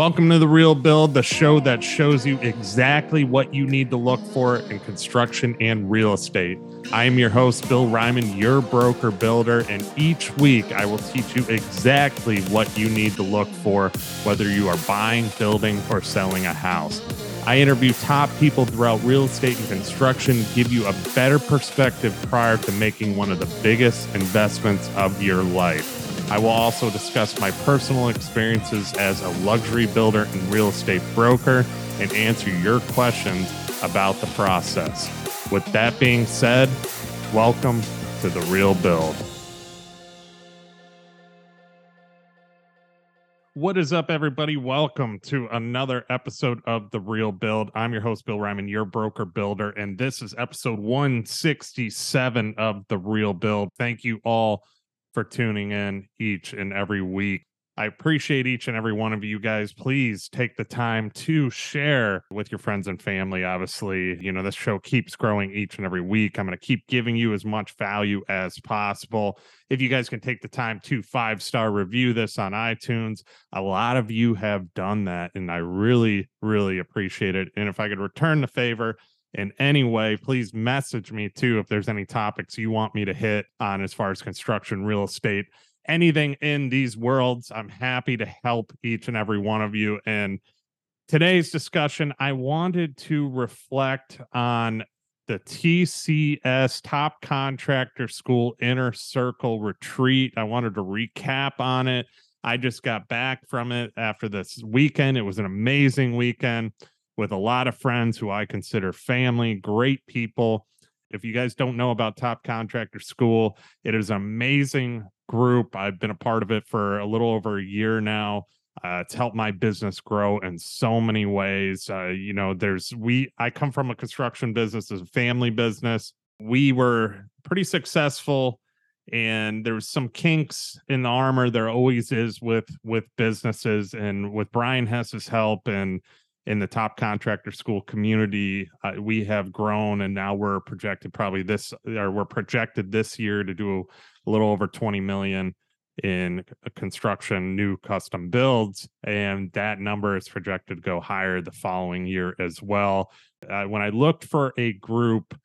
Welcome to The Real Build, the show that shows you exactly what you need to look for in construction and real estate. I am your host, Bill Reiman, your broker builder, and each week I will teach you exactly what you need to look for, whether you are buying, building, or selling a house. I interview top people throughout real estate and construction, give you a better perspective prior to making one of the biggest investments of your life. I will also discuss my personal experiences as a luxury builder and real estate broker and answer your questions about the process. With that being said, welcome to The Real Build. What is up, everybody? Welcome to another episode of The Real Build. I'm your host, Bill Reiman, your broker builder, and this is episode 167 of The Real Build. Thank you all for tuning in each and every week. I appreciate each and every one of you guys. Please take the time to share with your friends and family. Obviously, you know, this show keeps growing each and every week. I'm going to keep giving you as much value as possible. If you guys can take the time to five star review this on iTunes, a lot of you have done that. And I really, really appreciate it. And if I could return the favor, in any way, please message me too if there's any topics you want me to hit on as far as construction, real estate, anything in these worlds. I'm happy to help each and every one of you. And today's discussion, I wanted to reflect on the TCS Top Contractor School Inner Circle Retreat. I wanted to recap on it. I just got back from it after this weekend. It was an amazing weekend with a lot of friends who I consider family, great people. If you guys don't know about Top Contractor School, it is an amazing group. I've been a part of it for a little over a year now. Uh, it's helped my business grow in so many ways. Uh, you know, there's we. I come from a construction business, as a family business. We were pretty successful, and there was some kinks in the armor. There always is with with businesses, and with Brian Hess's help and in the top contractor school community uh, we have grown and now we're projected probably this or we're projected this year to do a little over 20 million in construction new custom builds and that number is projected to go higher the following year as well. Uh, when i looked for a group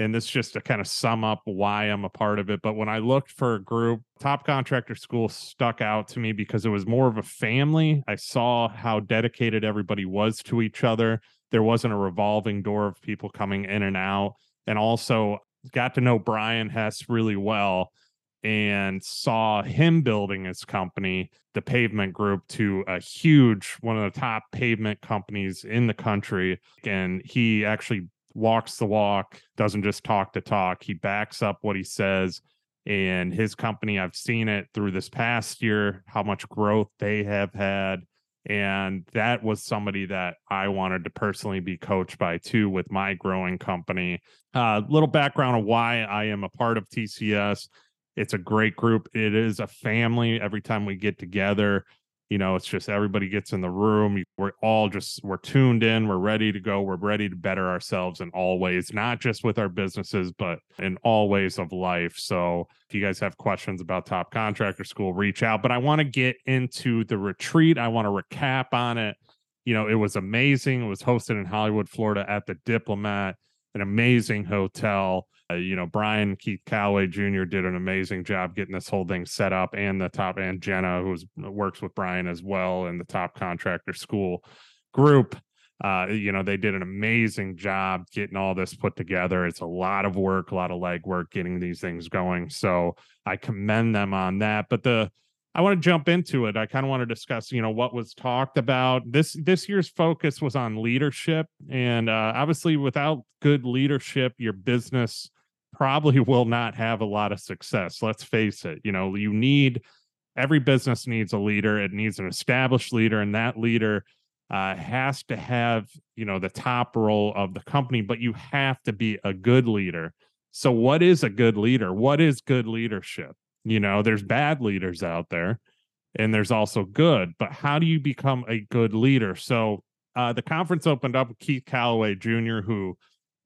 and this just to kind of sum up why I'm a part of it. But when I looked for a group, Top Contractor School stuck out to me because it was more of a family. I saw how dedicated everybody was to each other. There wasn't a revolving door of people coming in and out. And also got to know Brian Hess really well and saw him building his company, the Pavement Group, to a huge one of the top pavement companies in the country. And he actually walks the walk, doesn't just talk to talk. He backs up what he says. And his company, I've seen it through this past year, how much growth they have had. And that was somebody that I wanted to personally be coached by too with my growing company. A uh, little background of why I am a part of TCS. It's a great group. It is a family. Every time we get together, you know it's just everybody gets in the room we're all just we're tuned in we're ready to go we're ready to better ourselves in all ways not just with our businesses but in all ways of life. So if you guys have questions about top contractor school reach out. But i want to get into the retreat i want to recap on it. You know it was amazing it was hosted in hollywood florida at the diplomat an amazing hotel you know, Brian Keith Callaway Jr. did an amazing job getting this whole thing set up, and the top and Jenna, who works with Brian as well, in the top contractor school group. Uh, you know, they did an amazing job getting all this put together. It's a lot of work, a lot of legwork getting these things going. So I commend them on that. But the I want to jump into it. I kind of want to discuss, you know, what was talked about. This this year's focus was on leadership, and uh, obviously, without good leadership, your business probably will not have a lot of success. Let's face it. You know, you need every business needs a leader. It needs an established leader, and that leader uh, has to have you know the top role of the company. But you have to be a good leader. So, what is a good leader? What is good leadership? You know, there's bad leaders out there, and there's also good. But how do you become a good leader? So, uh, the conference opened up with Keith Callaway Jr., who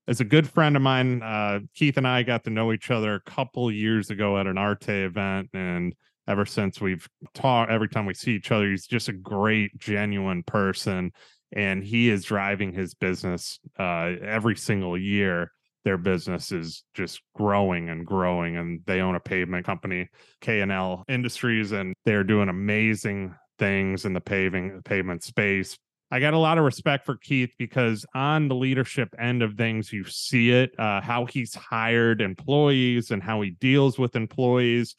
is a good friend of mine. Uh, Keith and I got to know each other a couple years ago at an Arte event, and ever since we've talked. Every time we see each other, he's just a great, genuine person, and he is driving his business uh, every single year. Their business is just growing and growing, and they own a pavement company, K&L Industries, and they're doing amazing things in the paving pavement space I got a lot of respect for Keith because on the leadership end of things, you see it, uh, how he's hired employees and how he deals with employees.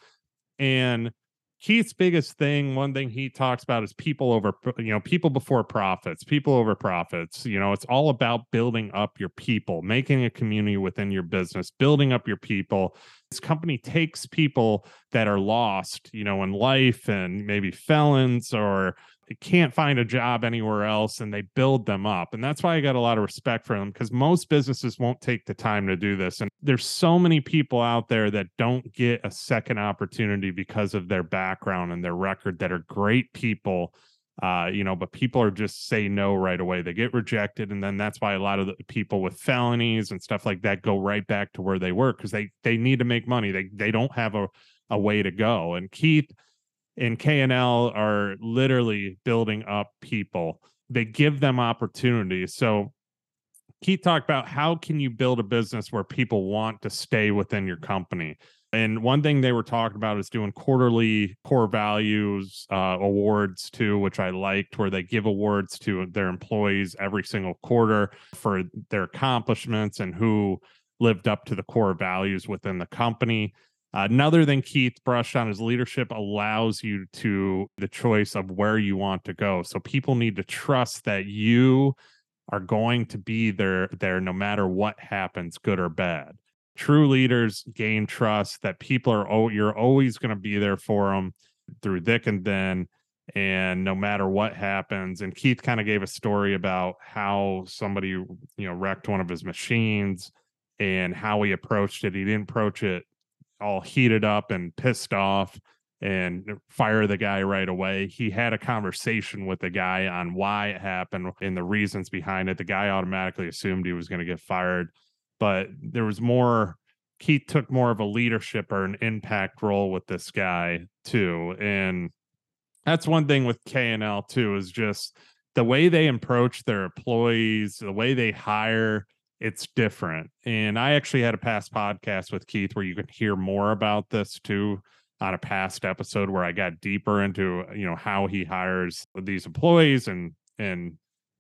And Keith's biggest thing, one thing he talks about is people over, you know, people before profits, people over profits. You know, it's all about building up your people, making a community within your business, building up your people. This company takes people that are lost, you know, in life and maybe felons or can't find a job anywhere else and they build them up. And that's why I got a lot of respect for them because most businesses won't take the time to do this. And there's so many people out there that don't get a second opportunity because of their background and their record that are great people. Uh, you know, but people are just say no right away. They get rejected, and then that's why a lot of the people with felonies and stuff like that go right back to where they were because they they need to make money. They they don't have a a way to go. And Keith and K&L are literally building up people. They give them opportunities. So Keith talked about how can you build a business where people want to stay within your company. And one thing they were talking about is doing quarterly core values uh, awards too, which I liked, where they give awards to their employees every single quarter for their accomplishments and who lived up to the core values within the company. Another thing Keith brushed on his leadership allows you to the choice of where you want to go. So people need to trust that you are going to be there there no matter what happens, good or bad. True leaders gain trust that people are oh you're always going to be there for them through thick and thin and no matter what happens and keith kind of gave a story about how somebody you know wrecked one of his machines and how he approached it he didn't approach it all heated up and pissed off and fire the guy right away. He had a conversation with the guy on why it happened and the reasons behind it. The guy automatically assumed he was going to get fired, but there was more. Keith took more of a leadership or an impact role with this guy too, and that's one thing with K&L too is just the way they approach their employees, the way they hire it's different. And I actually had a past podcast with Keith where you can hear more about this too on a past episode where I got deeper into, uh, you know, how he hires these employees and and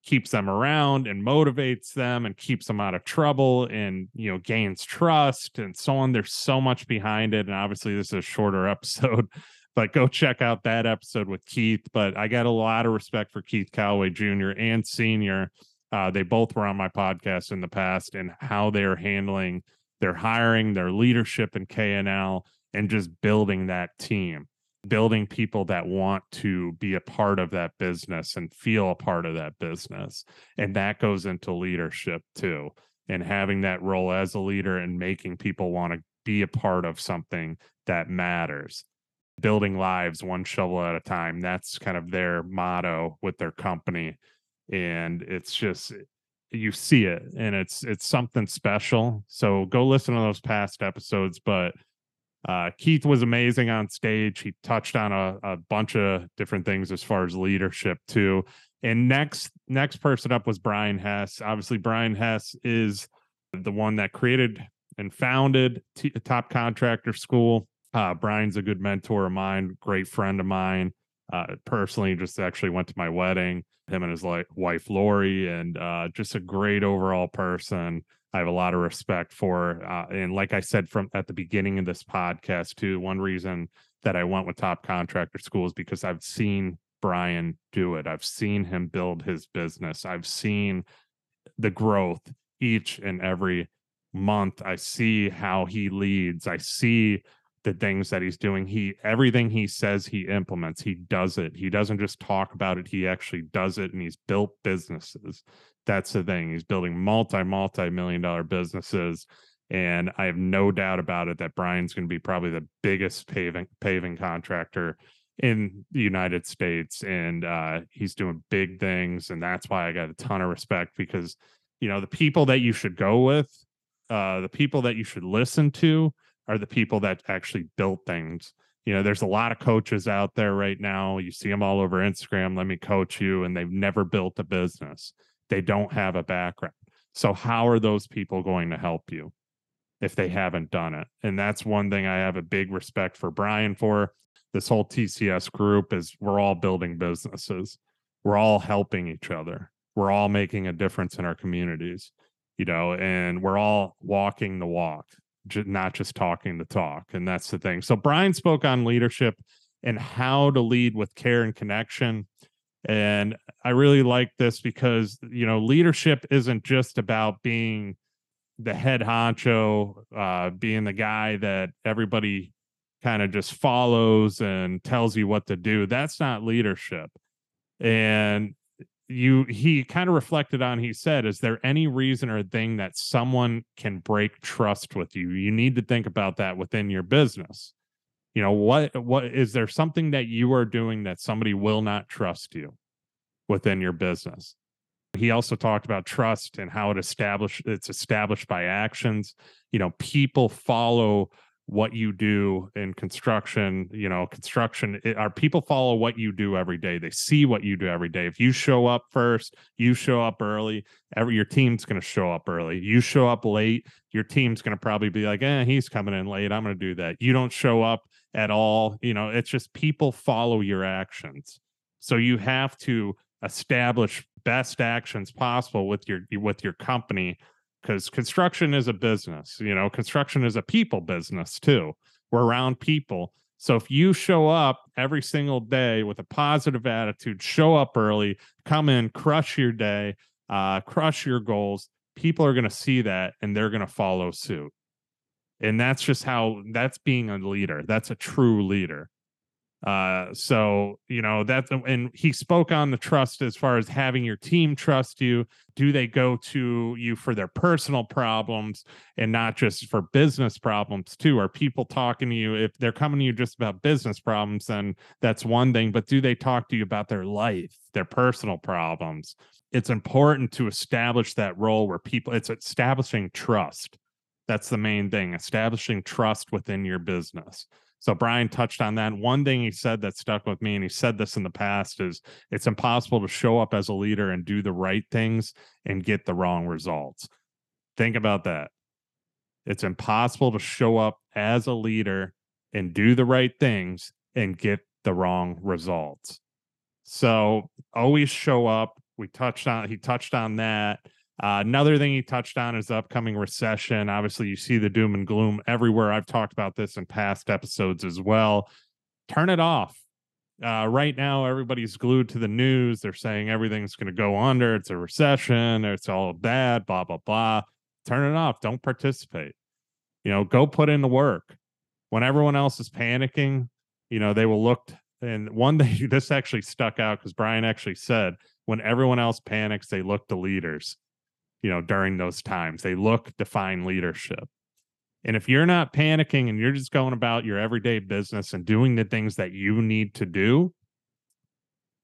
keeps them around and motivates them and keeps them out of trouble and you know gains trust and so on there's so much behind it and obviously this is a shorter episode but go check out that episode with Keith but I got a lot of respect for Keith Callaway Jr. and senior uh, they both were on my podcast in the past and how they're handling their hiring, their leadership in K&L, and just building that team, building people that want to be a part of that business and feel a part of that business. And that goes into leadership too, and having that role as a leader and making people want to be a part of something that matters. Building lives one shovel at a time. That's kind of their motto with their company and it's just you see it and it's it's something special so go listen to those past episodes but uh, keith was amazing on stage he touched on a, a bunch of different things as far as leadership too and next next person up was brian hess obviously brian hess is the one that created and founded T- top contractor school uh, brian's a good mentor of mine great friend of mine uh, personally just actually went to my wedding him and his like wife lori and uh, just a great overall person. I have a lot of respect for uh, and like i said from at the beginning of this podcast too one reason that i went with top contractor school is because i've seen brian do it. I've seen him build his business. I've seen the growth each and every month. I see how he leads. I see the things that he's doing. He everything he says he implements. He does it. He doesn't just talk about it. He actually does it and he's built businesses. That's the thing. He's building multi multi million dollar businesses and i have no doubt about it that brian's going to be probably the biggest paving paving contractor in the united states and uh, he's doing big things and that's why i got a ton of respect because you know the people that you should go with uh, the people that you should listen to are the people that actually built things you know, there's a lot of coaches out there right now. You see them all over Instagram. Let me coach you. And they've never built a business, they don't have a background. So, how are those people going to help you if they haven't done it? And that's one thing I have a big respect for Brian for. This whole TCS group is we're all building businesses, we're all helping each other, we're all making a difference in our communities, you know, and we're all walking the walk not just talking the talk. And that's the thing. So Brian spoke on leadership and how to lead with care and connection. And I really like this because, you know, leadership isn't just about being the head honcho, uh, being the guy that everybody kind of just follows and tells you what to do. That's not leadership. And you he kind of reflected on he said is there any reason or thing that someone can break trust with you? You need to think about that within your business. You know what what is there something that you are doing that somebody will not trust you within your business? He also talked about trust and how it established it's established by actions. You know people follow what you do in construction you know construction it, our people follow what you do every day. They see what you do every day. If you show up first you show up early every your team's going to show up early. You show up late your team's going to probably be like eh he's coming in late. I'm going to do that. You don't show up at all you know it's just people follow your actions. So you have to establish best actions possible with your with your company because construction is a business. You know, construction is a people business too. We're around people. So if you show up every single day with a positive attitude, show up early, come in, crush your day, uh, crush your goals, people are going to see that and they're going to follow suit. And that's just how that's being a leader. That's a true leader. Uh, so you know that, and he spoke on the trust as far as having your team trust you. Do they go to you for their personal problems and not just for business problems too? Are people talking to you if they're coming to you just about business problems? Then that's one thing. But do they talk to you about their life, their personal problems? It's important to establish that role where people. It's establishing trust. That's the main thing. Establishing trust within your business so Brian touched on that. One thing he said that stuck with me, and he said this in the past, is it's impossible to show up as a leader and do the right things and get the wrong results. Think about that. It's impossible to show up as a leader and do the right things and get the wrong results. So always show up. We touched on, he touched on that. Uh, another thing he touched on is the upcoming recession. Obviously, you see the doom and gloom everywhere. I've talked about this in past episodes as well. Turn it off. Uh, right now, everybody's glued to the news. They're saying everything's going to go under. It's a recession. It's all bad. Blah blah blah. Turn it off. Don't participate. You know, go put in the work. When everyone else is panicking, you know they will look. And one thing this actually stuck out because Brian actually said, when everyone else panics, they look to leaders you know, during those times. They look define leadership. And if you're not panicking and you're just going about your everyday business and doing the things that you need to do,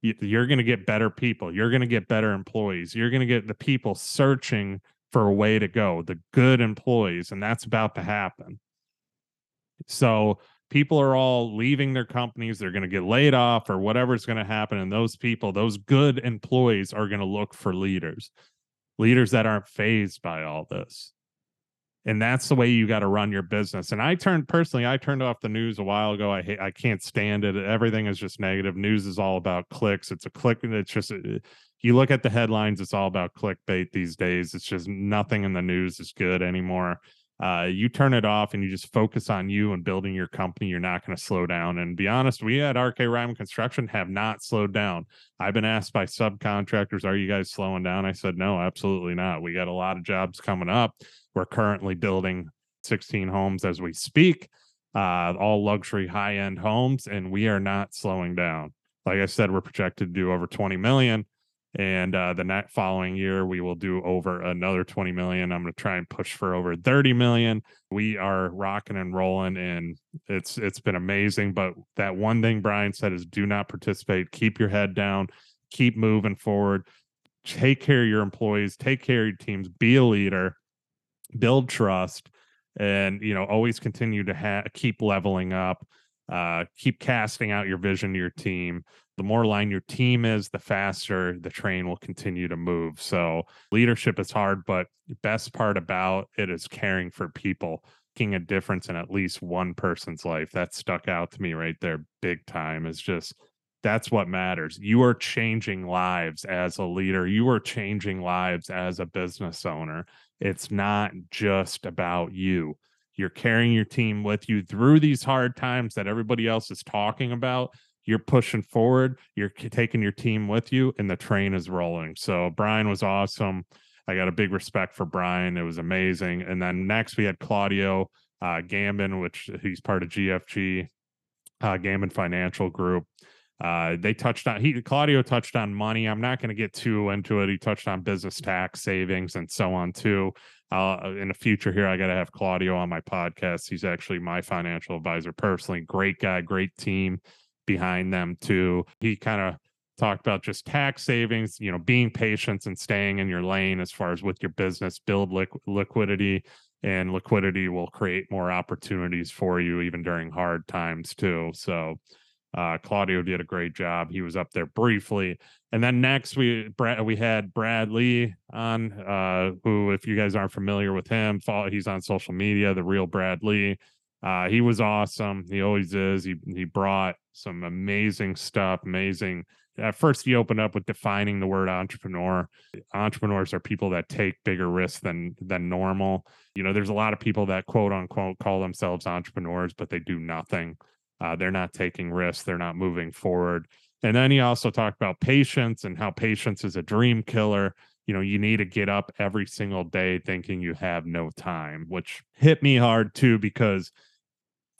you're going to get better people. You're going to get better employees. You're going to get the people searching for a way to go, the good employees. And that's about to happen. So people are all leaving their companies. They're going to get laid off or whatever's going to happen. And those people, those good employees, are going to look for leaders leaders that aren't phased by all this. And that's the way you got to run your business. And I turned personally, I turned off the news a while ago. I hate, I can't stand it. Everything is just negative. News is all about clicks. It's a click. It's just, uh, you look at the headlines, it's all about clickbait these days. It's just nothing in the news is good anymore uh, you turn it off and you just focus on you and building your company, you're not going to slow down. And be honest, we at RK Reiman Construction have not slowed down. I've been asked by subcontractors, "Are you guys slowing down?" I said, "No, absolutely not. We got a lot of jobs coming up. We're currently building 16 homes as we speak, uh, all luxury, high end homes, and we are not slowing down. Like I said, we're projected to do over 20 million and uh, the next following year we will do over another 20 million. I'm going to try and push for over 30 million. We are rocking and rolling and it's it's been amazing but that one thing brian said is do not participate. Keep your head down. Keep moving forward. Take care of your employees. Take care of your teams. Be a leader. Build trust. And you know always continue to ha- keep leveling up. Uh, keep casting out your vision to your team. The more line your team is, the faster the train will continue to move. So leadership is hard, but the best part about it is caring for people, making a difference in at least one person's life. That stuck out to me right there, big time. Is just that's what matters. You are changing lives as a leader. You are changing lives as a business owner. It's not just about you. You're carrying your team with you through these hard times that everybody else is talking about. You're pushing forward, you're taking your team with you, and the train is rolling. So, Brian was awesome. I got a big respect for Brian. It was amazing. And then next, we had Claudio uh, Gambin, which he's part of GFG, uh, Gambin Financial Group. Uh, they touched on he Claudio touched on money. I'm not going to get too into it. He touched on business tax savings and so on too. Uh, in the future here, I got to have Claudio on my podcast. He's actually my financial advisor personally. Great guy, great team behind them too. He kind of talked about just tax savings, you know, being patient and staying in your lane as far as with your business, build liqu- liquidity and liquidity will create more opportunities for you even during hard times too. So uh, Claudio did a great job. He was up there briefly, and then next we Brad, we had Brad Lea on, uh, who, if you guys aren't familiar with him, follow, he's on social media, the real Brad Lea. Uh, he was awesome. He always is. He he brought some amazing stuff. Amazing. At first, he opened up with defining the word entrepreneur. Entrepreneurs are people that take bigger risks than than normal. You know, there's a lot of people that quote unquote call themselves entrepreneurs, but they do nothing. Uh, they're not taking risks. They're not moving forward. And then he also talked about patience and how patience is a dream killer. You know, you need to get up every single day thinking you have no time, which hit me hard too, because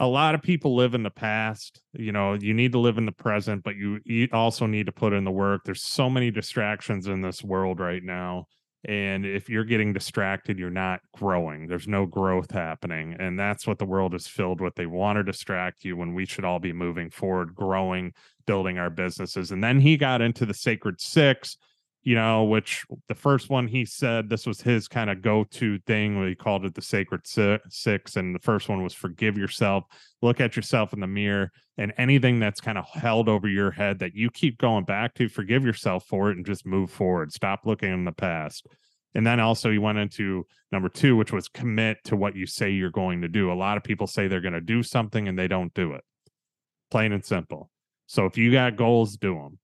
a lot of people live in the past. You know, you need to live in the present, but you also need to put in the work. There's so many distractions in this world right now and if you're getting distracted, you're not growing. There's no growth happening. And that's what the world is filled with. They want to distract you when we should all be moving forward, growing, building our businesses. And then he got into the sacred six, you know, which the first one he said this was his kind of go to thing. He called it the sacred six. And the first one was forgive yourself, look at yourself in the mirror, and anything that's kind of held over your head that you keep going back to, forgive yourself for it and just move forward. Stop looking in the past. And then also he went into number two, which was commit to what you say you're going to do. A lot of people say they're going to do something and they don't do it. Plain and simple. So if you got goals, do them.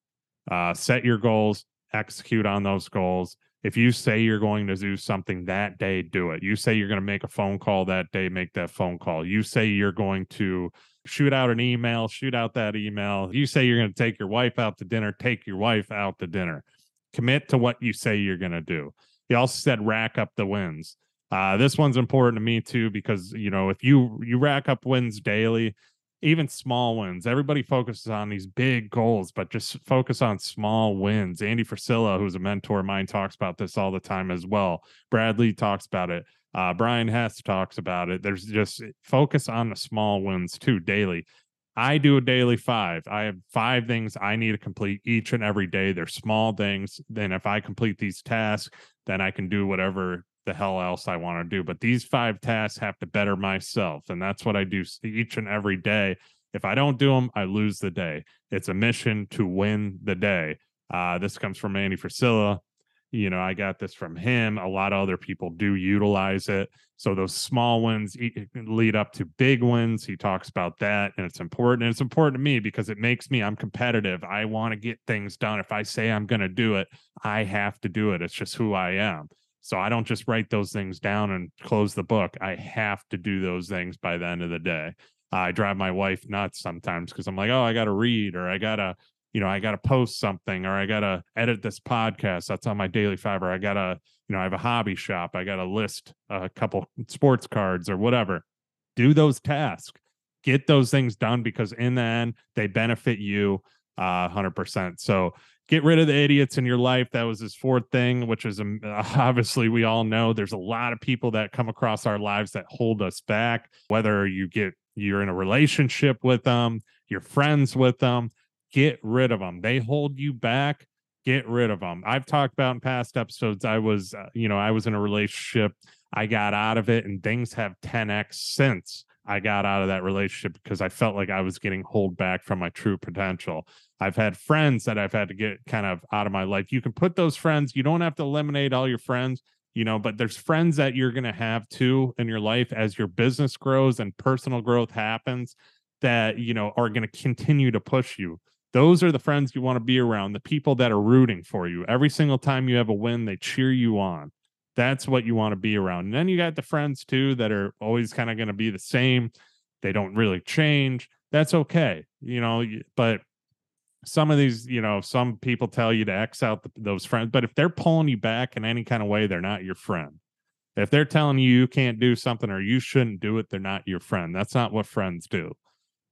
Uh, set your goals, execute on those goals. If you say you're going to do something that day, do it. You say you're going to make a phone call that day, make that phone call. You say you're going to shoot out an email, shoot out that email. You say you're going to take your wife out to dinner, take your wife out to dinner. Commit to what you say you're going to do. He also said rack up the wins. Uh, this one's important to me too because you know if you you rack up wins daily, even small wins. Everybody focuses on these big goals, but just focus on small wins. Andy Frisella, who's a mentor of mine, talks about this all the time as well. Brad Lea talks about it. Uh, Brian Hess talks about it. There's just focus on the small wins too daily. I do a daily five. I have five things I need to complete each and every day. They're small things. Then if I complete these tasks, then I can do whatever the hell else I want to do. But these five tasks have to better myself. And that's what I do each and every day. If I don't do them, I lose the day. It's a mission to win the day. Uh, this comes from Andy Frisella you know, I got this from him. A lot of other people do utilize it. So those small wins lead up to big wins. He talks about that, and it's important. And it's important to me because it makes me, I'm competitive. I want to get things done. If I say I'm going to do it, I have to do it. It's just who I am. So I don't just write those things down and close the book. I have to do those things by the end of the day. I drive my wife nuts sometimes because I'm like, oh, I got to read or I got to you know, I got to post something or I got to edit this podcast. That's on my daily fiber. I got to, you know, I have a hobby shop. I got to list a couple sports cards or whatever. Do those tasks, get those things done because in the end, they benefit you uh, 100%. So get rid of the idiots in your life. That was his fourth thing, which is um, obviously we all know there's a lot of people that come across our lives that hold us back, whether you get, you're in a relationship with them, you're friends with them get rid of them. They hold you back. Get rid of them. I've talked about in past episodes. I was, uh, you know, I was in a relationship. I got out of it, and things have 10x since I got out of that relationship because I felt like I was getting hold back from my true potential. I've had friends that I've had to get kind of out of my life. You can put those friends, you don't have to eliminate all your friends, you know, but there's friends that you're going to have too in your life as your business grows and personal growth happens that, you know, are going to continue to push you. Those are the friends you want to be around, the people that are rooting for you. Every single time you have a win, they cheer you on. That's what you want to be around. And then you got the friends too that are always kind of going to be the same. They don't really change. That's okay, you know, but some of these, you know, some people tell you to X out the, those friends, but if they're pulling you back in any kind of way, they're not your friend. If they're telling you you can't do something or you shouldn't do it, they're not your friend. That's not what friends do.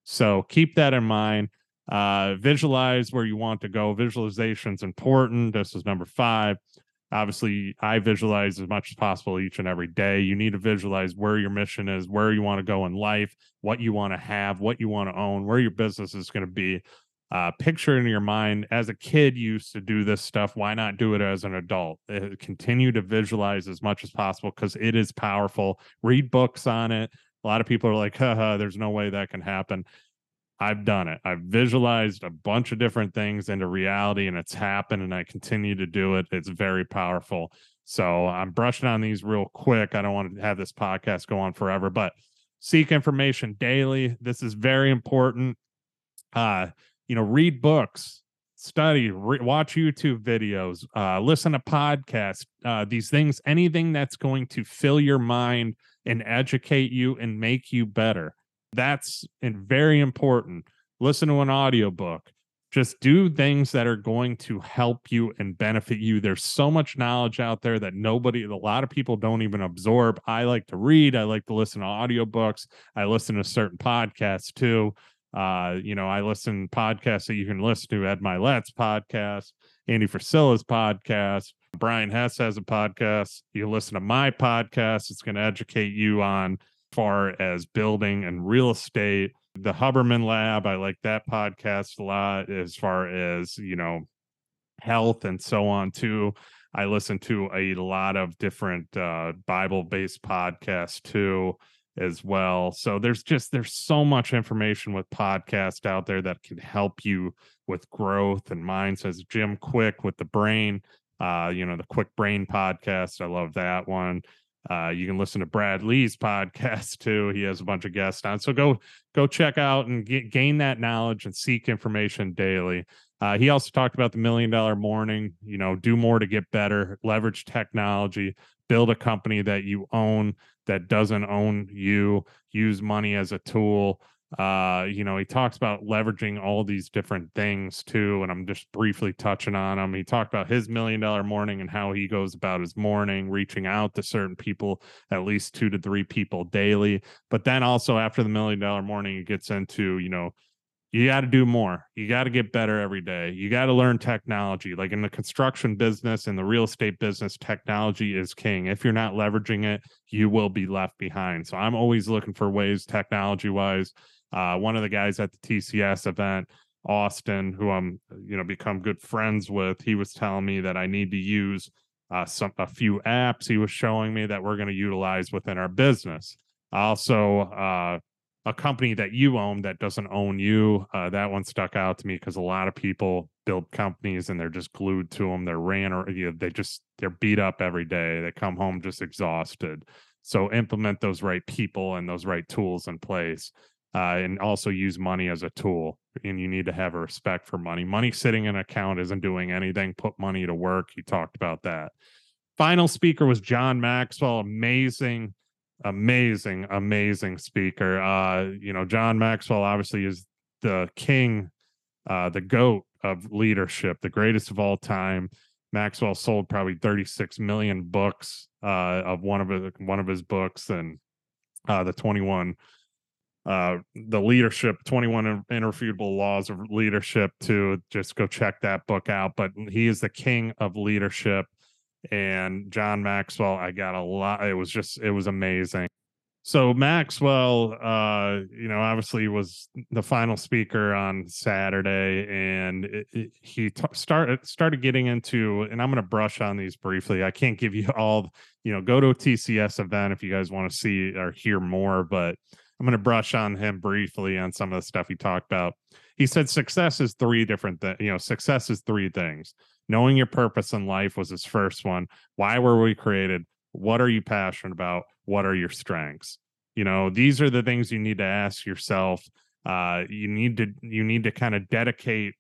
So keep that in mind. Uh, visualize where you want to go. Visualization is important. This is number five. Obviously, I visualize as much as possible each and every day. You need to visualize where your mission is, where you want to go in life, what you want to have, what you want to own, where your business is going to be uh, picture in your mind as a kid used to do this stuff why not do it as an adult? Uh, continue to visualize as much as possible because it is powerful read books on it. A lot of people are like haha there's no way that can happen. I've done it. I've visualized a bunch of different things into reality and it's happened and i continue to do it. It's very powerful. So i'm brushing on these real quick. I don't want to have this podcast go on forever but seek information daily. This is very important. Uh you know, read books, study, re- watch YouTube videos, uh, listen to podcasts, uh, these things, anything that's going to fill your mind and educate you and make you better. That's very important. Listen to an audiobook. Just do things that are going to help you and benefit you. There's so much knowledge out there that nobody, a lot of people don't even absorb. I like to read. I like to listen to audiobooks. I listen to certain podcasts too. Uh, you know, I listen podcasts that you can listen to. Ed Mylett's podcast, Andy Frisella's podcast, Brian Hess has a podcast. You listen to my podcast. It's going to educate you on far as building and real estate. The Huberman Lab, I like that podcast a lot as far as, you know, health and so on too. I listen to a lot of different uh, Bible based podcasts too as well. So there's just there's so much information with podcast out there that can help you with growth and mindsets. Jim Kwik with the brain, uh, you know, the Kwik Brain podcast. I love that one. Uh, you can listen to Brad Lea's podcast too. He has a bunch of guests on. So go go check out and get, gain that knowledge and seek information daily. Uh, he also talked about the million dollar morning. You know, do more to get better, leverage technology, build a company that you own that doesn't own you use money as a tool uh you know he talks about leveraging all these different things too and i'm just briefly touching on him he talked about his million dollar morning and how he goes about his morning reaching out to certain people at least two to three people daily. But then also after the million dollar morning it gets into you know you got to do more. You got to get better every day. You got to learn technology. Like in the construction business and the real estate business, technology is king. If you're not leveraging it, you will be left behind. So I'm always looking for ways, technology wise. Uh, one of the guys at the TCS event, Austin, who I'm, you know, become good friends with, he was telling me that I need to use uh, some a few apps he was showing me that we're going to utilize within our business. Also, uh, a company that you own that doesn't own you. Uh, that one stuck out to me because a lot of people build companies and they're just glued to them. They're ran or you know, they just they're beat up every day. They come home just exhausted. So implement those right people and those right tools in place. Uh, and also use money as a tool. And you need to have a respect for money. Money sitting in an account isn't doing anything. Put money to work. You talked about that. Final speaker was John Maxwell. Amazing amazing, amazing speaker. Uh, you know, John Maxwell obviously is the king, uh, the goat of leadership, the greatest of all time. Maxwell sold probably 36 million books uh, of one of his one of his books and uh, the 21 uh, the leadership 21 irrefutable laws of leadership to just go check that book out but he is the king of leadership and John Maxwell, I got a lot. It was just, it was amazing. So Maxwell, uh, you know, obviously was the final speaker on Saturday, and it, it, he t- started started getting into. And I'm going to brush on these briefly. I can't give you all. You know, go to a TCS event if you guys want to see or hear more. But I'm going to brush on him briefly on some of the stuff he talked about. He said success is three different things. You know, success is three things. Knowing your purpose in life was his first one. Why were we created? What are you passionate about? What are your strengths? You know, these are the things you need to ask yourself. Uh, you need to you need to kind of dedicate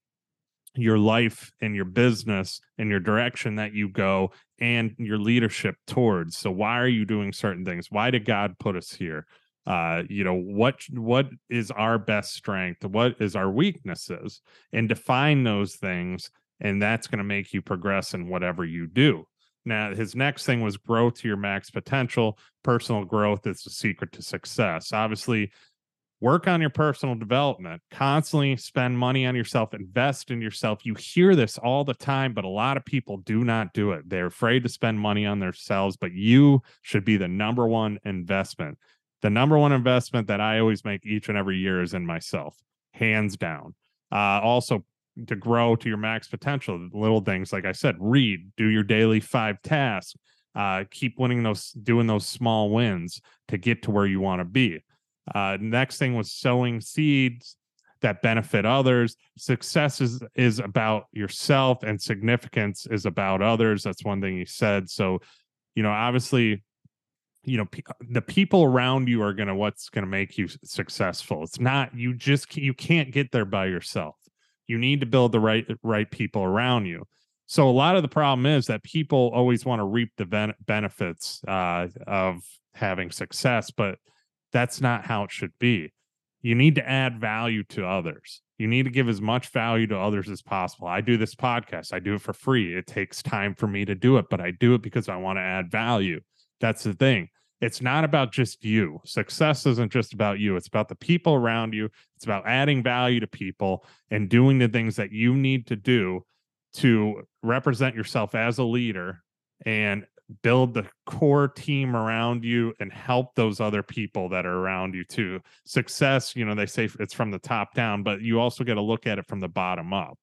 your life and your business and your direction that you go and your leadership towards so why are you doing certain things why did god put us here uh you know what what is our best strength what is our weaknesses and define those things and that's going to make you progress in whatever you do. Now his next thing was grow to your max potential personal growth is the secret to success. Obviously work on your personal development constantly spend money on yourself invest in yourself. You hear this all the time but a lot of people do not do it. They're afraid to spend money on themselves but you should be the number one investment. The number one investment that i always make each and every year is in myself hands down. Uh, also to grow to your max potential little things like i said read do your daily five tasks uh, keep winning those doing those small wins to get to where you want to be uh, next thing was sowing seeds that benefit others. Success is is about yourself, and significance is about others. That's one thing he said. So, you know, obviously, you know, the people around you are gonna what's gonna make you successful. It's not you just you can't get there by yourself. You need to build the right right people around you. So a lot of the problem is that people always want to reap the ben- benefits uh, of having success, but that's not how it should be. You need to add value to others. You need to give as much value to others as possible. I do this podcast, I do it for free. It takes time for me to do it, but I do it because I want to add value. That's the thing. It's not about just you. Success isn't just about you. It's about the people around you. It's about adding value to people and doing the things that you need to do to represent yourself as a leader and build the core team around you and help those other people that are around you too. Success, you know, they say it's from the top down, but you also got to look at it from the bottom up.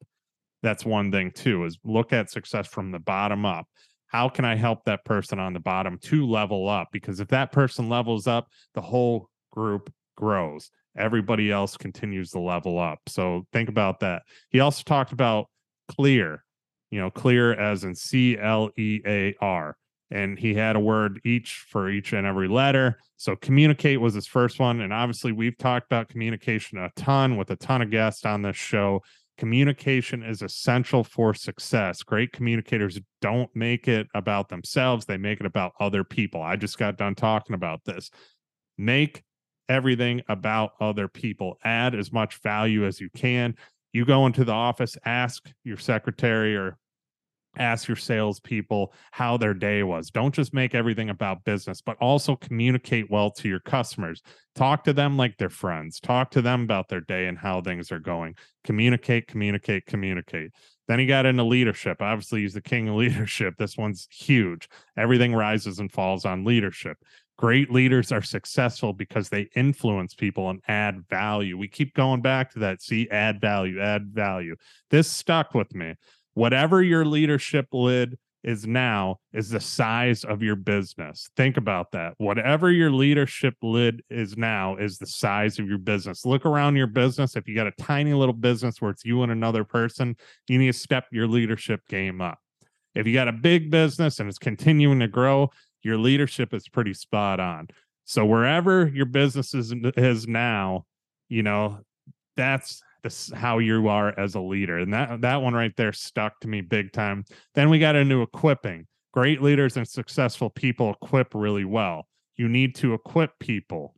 That's one thing too, is look at success from the bottom up. How can I help that person on the bottom to level up? Because if that person levels up, the whole group grows. Everybody else continues to level up. So think about that. He also talked about clear, you know, clear as in C L E A R and he had a word each for each and every letter. So communicate was his first one. And obviously, we've talked about communication a ton with a ton of guests on this show. Communication is essential for success. Great communicators don't make it about themselves, they make it about other people. I just got done talking about this. Make everything about other people, add as much value as you can. You go into the office, ask your secretary or ask your salespeople how their day was. Don't just make everything about business, but also communicate well to your customers. Talk to them like they're friends. Talk to them about their day and how things are going. Communicate, communicate, communicate. Then he got into leadership. Obviously, he's the king of leadership. This one's huge. Everything rises and falls on leadership. Great leaders are successful because they influence people and add value. We keep going back to that. See, add value, add value. This stuck with me whatever your leadership lid is now is the size of your business. Think about that. Whatever your leadership lid is now is the size of your business. Look around your business. If you got a tiny little business where it's you and another person, you need to step your leadership game up. If you got a big business and it's continuing to grow, your leadership is pretty spot on. So wherever your business is, is now, you know, that's this how you are as a leader. And that that one right there stuck to me big time. Then we got into equipping. Great leaders and successful people equip really well. You need to equip people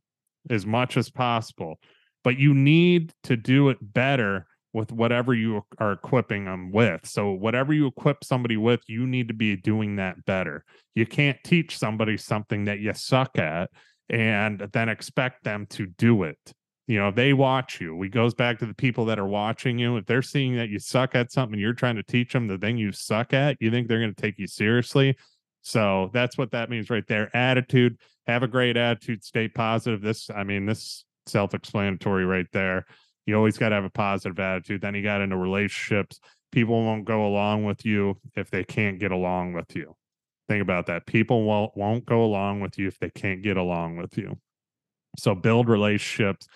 as much as possible, but you need to do it better with whatever you are equipping them with. So whatever you equip somebody with, you need to be doing that better. You can't teach somebody something that you suck at and then expect them to do it you know they watch you. We goes back to the people that are watching you. If they're seeing that you suck at something you're trying to teach them the thing you suck at you think they're going to take you seriously. So that's what that means right there. Attitude. Have a great attitude. Stay positive. This i mean this self-explanatory right there. You always got to have a positive attitude. Then you got into relationships. People won't go along with you if they can't get along with you. Think about that. People won't won't go along with you if they can't get along with you. So build relationships,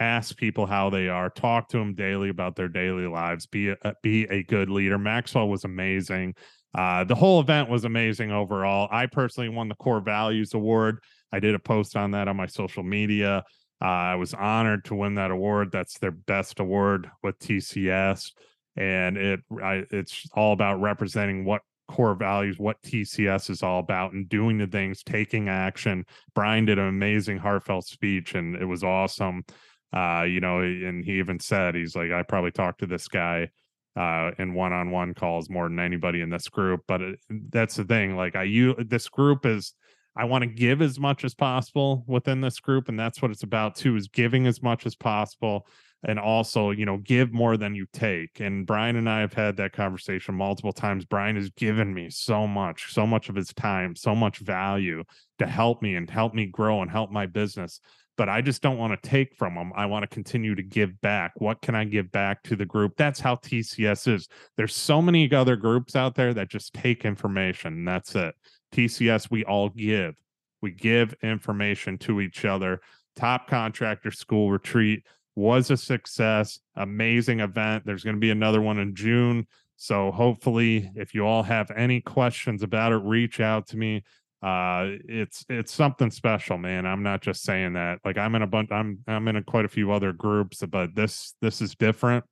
ask people how they are, talk to them daily about their daily lives, be a, be a good leader. Maxwell was amazing. Uh, the whole event was amazing overall. I personally won the Core Values Award. I did a post on that on my social media. Uh, I was honored to win that award. That's their best award with TCS, and it I, it's all about representing what core values, what TCS is all about, and doing the things, taking action. Brian did an amazing, heartfelt speech, and it was awesome. Uh, you know, and he even said he's like, I probably talked to this guy uh, in one-on-one calls more than anybody in this group. But it, that's the thing. Like I, you, this group is. I want to give as much as possible within this group, and that's what it's about too. Is giving as much as possible and also you know give more than you take and brian and i have had that conversation multiple times brian has given me so much so much of his time so much value to help me and help me grow and help my business but i just don't want to take from them. i want to continue to give back what can i give back to the group that's how tcs is there's so many other groups out there that just take information And that's it tcs we all give we give information to each other top contractor school retreat was a success, amazing event. There's going to be another one in June. So hopefully, if you all have any questions about it, reach out to me. Uh, it's it's something special, man. I'm not just saying that. Like I'm in a bunch. I'm I'm in a quite a few other groups, but this this is different.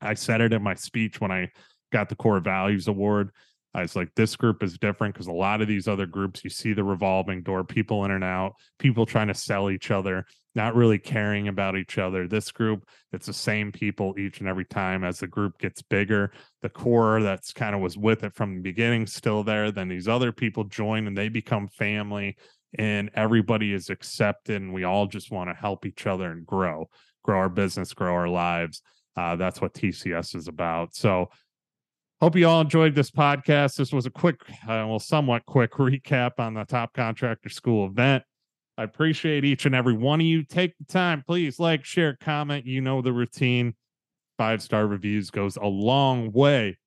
I said it in my speech when I got the Core Values Award. I was like, this group is different because a lot of these other groups, you see the revolving door, people in and out, people trying to sell each other, not really caring about each other. This group, it's the same people each and every time as the group gets bigger. The core that's kind of was with it from the beginning, still there. Then these other people join and they become family, and everybody is accepted. And we all just want to help each other and grow, grow our business, grow our lives. Uh, that's what TCS is about. So, Hope you all enjoyed this podcast. This was a quick, uh, well, somewhat quick recap on the Top Contractor School event. I appreciate each and every one of you. Take the time, please like, share, comment. You know the routine. Five star reviews goes a long way.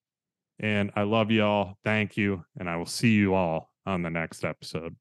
And I love you all. Thank you. And I will see you all on the next episode.